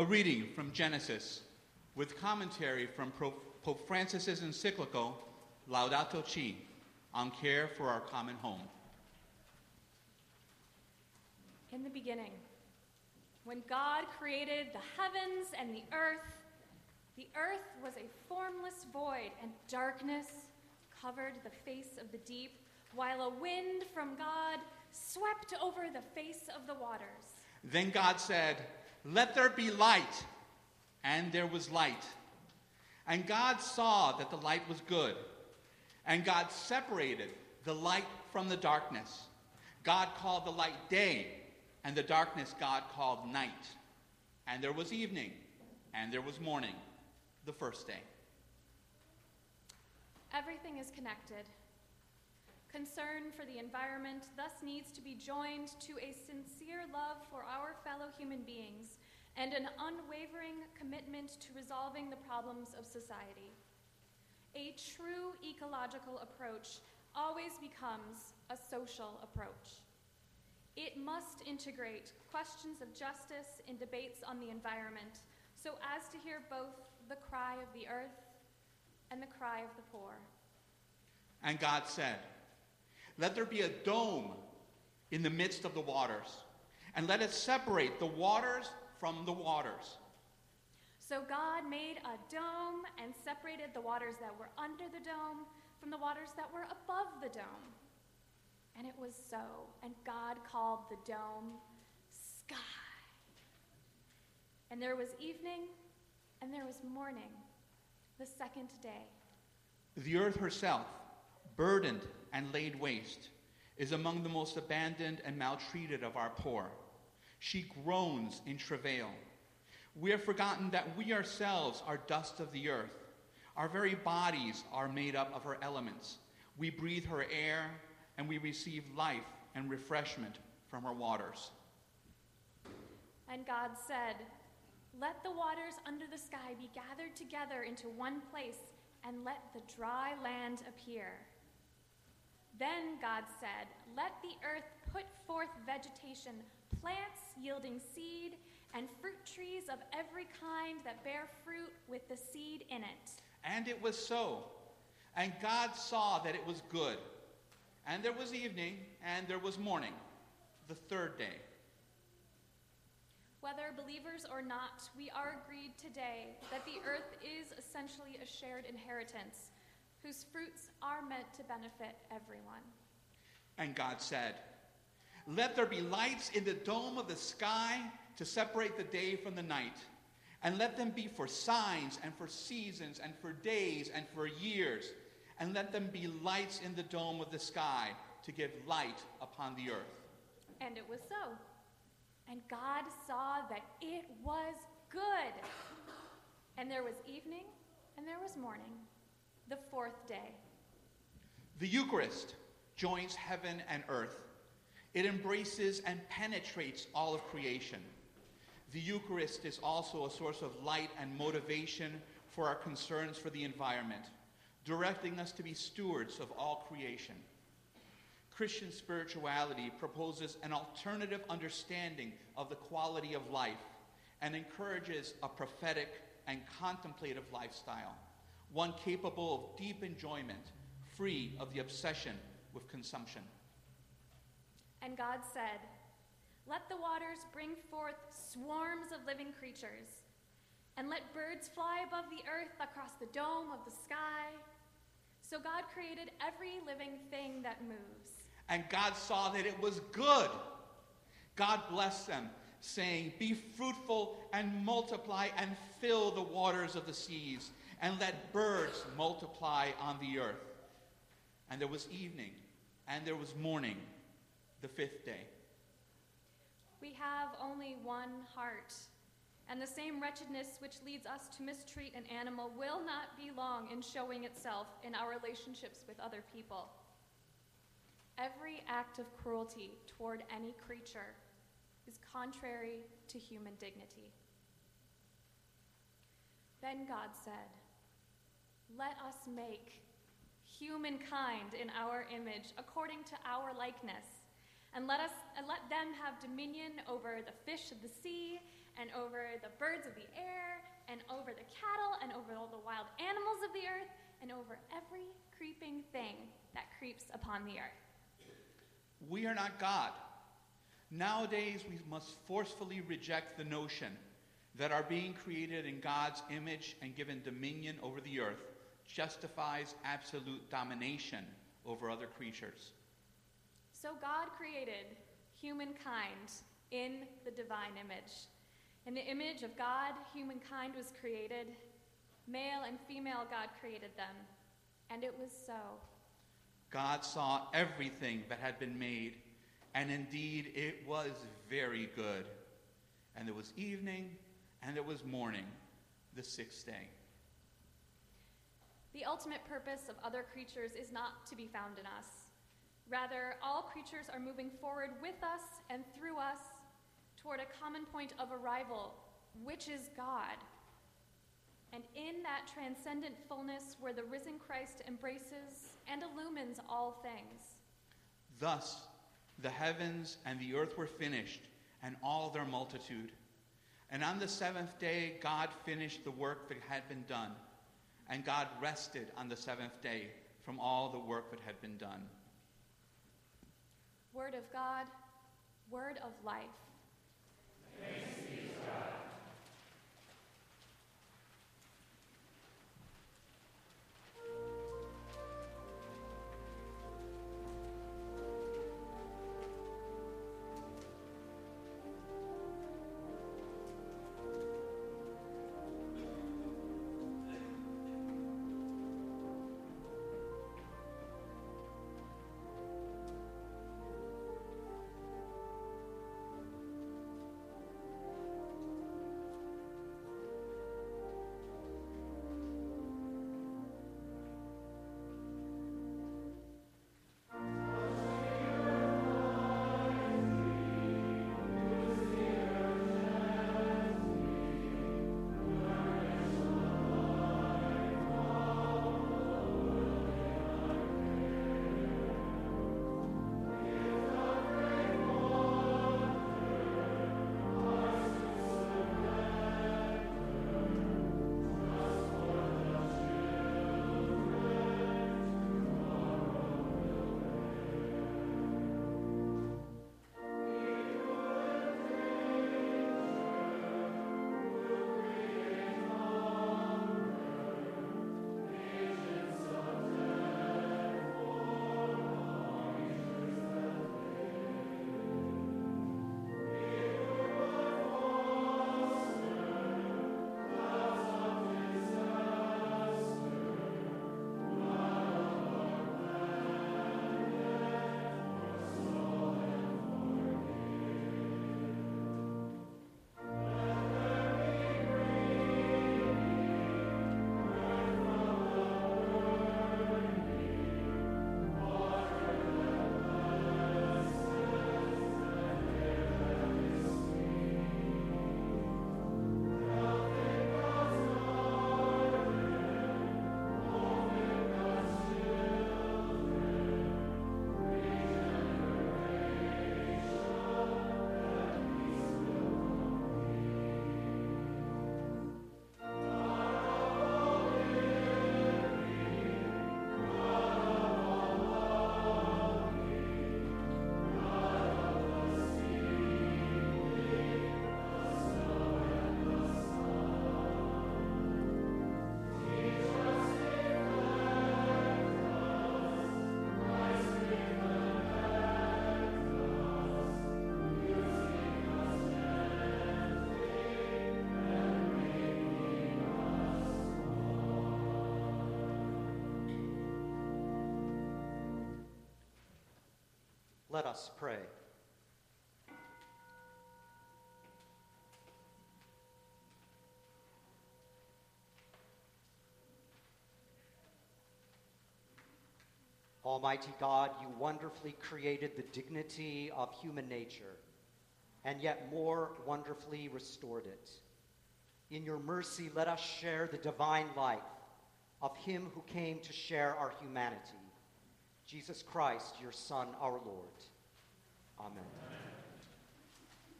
A reading from Genesis with commentary from Pope Francis's encyclical Laudato Si on care for our common home. In the beginning, when God created the heavens and the earth, the earth was a formless void, and darkness covered the face of the deep, while a wind from God swept over the face of the waters. Then God said, Let there be light. And there was light. And God saw that the light was good. And God separated the light from the darkness. God called the light day, and the darkness God called night. And there was evening, and there was morning, the first day. Everything is connected. Concern for the environment thus needs to be joined to a sincere love for our fellow human beings and an unwavering commitment to resolving the problems of society. A true ecological approach always becomes a social approach. It must integrate questions of justice in debates on the environment so as to hear both the cry of the earth and the cry of the poor. And God said, Let there be a dome in the midst of the waters, and let it separate the waters from the waters. So God made a dome and separated the waters that were under the dome from the waters that were above the dome. And it was so. And God called the dome sky. And there was evening and there was morning, the second day. The earth herself, burdened and laid waste, is among the most abandoned and maltreated of our poor. She groans in travail. We have forgotten that we ourselves are dust of the earth. Our very bodies are made up of her elements. We breathe her air, and we receive life and refreshment from her waters. And God said, Let the waters under the sky be gathered together into one place, and let the dry land appear. Then God said, Let the earth put forth vegetation plants yielding seed, and fruit trees of every kind that bear fruit with the seed in it. And it was so. And God saw that it was good. And there was evening, and there was morning, the third day. Whether believers or not, we are agreed today that the earth is essentially a shared inheritance whose fruits are meant to benefit everyone. And God said, let there be lights in the dome of the sky to separate the day from the night. And let them be for signs and for seasons and for days and for years. And let them be lights in the dome of the sky to give light upon the earth. And it was so. And God saw that it was good. And there was evening and there was morning, the fourth day. The Eucharist joins heaven and earth it embraces and penetrates all of creation. The Eucharist is also a source of light and motivation for our concerns for the environment, directing us to be stewards of all creation. Christian spirituality proposes an alternative understanding of the quality of life and encourages a prophetic and contemplative lifestyle, one capable of deep enjoyment, free of the obsession with consumption. And God said, Let the waters bring forth swarms of living creatures, and let birds fly above the earth across the dome of the sky. So God created every living thing that moves. And God saw that it was good. God blessed them, saying, Be fruitful and multiply and fill the waters of the seas, and let birds multiply on the earth. And there was evening, and there was morning the fifth day. We have only one heart, and the same wretchedness which leads us to mistreat an animal will not be long in showing itself in our relationships with other people. Every act of cruelty toward any creature is contrary to human dignity. Then God said, Let us make humankind in our image, according to our likeness and let us and let them have dominion over the fish of the sea and over the birds of the air, and over the cattle, and over all the wild animals of the earth, and over every creeping thing that creeps upon the earth. We are not God. Nowadays, we must forcefully reject the notion that our being created in God's image and given dominion over the earth justifies absolute domination over other creatures. So God created humankind in the divine image. In the image of God, humankind was created. Male and female, God created them. And it was so. God saw everything that had been made, and indeed it was very good. And there was evening, and there was morning, the sixth day. The ultimate purpose of other creatures is not to be found in us. Rather, all creatures are moving forward with us and through us toward a common point of arrival, which is God. And in that transcendent fullness where the risen Christ embraces and illumines all things. Thus, the heavens and the earth were finished, and all their multitude. And on the seventh day, God finished the work that had been done, and God rested on the seventh day from all the work that had been done. Word of God, word of life. Let us pray. Almighty God, you wonderfully created the dignity of human nature, and yet more wonderfully restored it. In your mercy, let us share the divine life of him who came to share our humanity Jesus Christ, your Son, our Lord. Amen. Amen.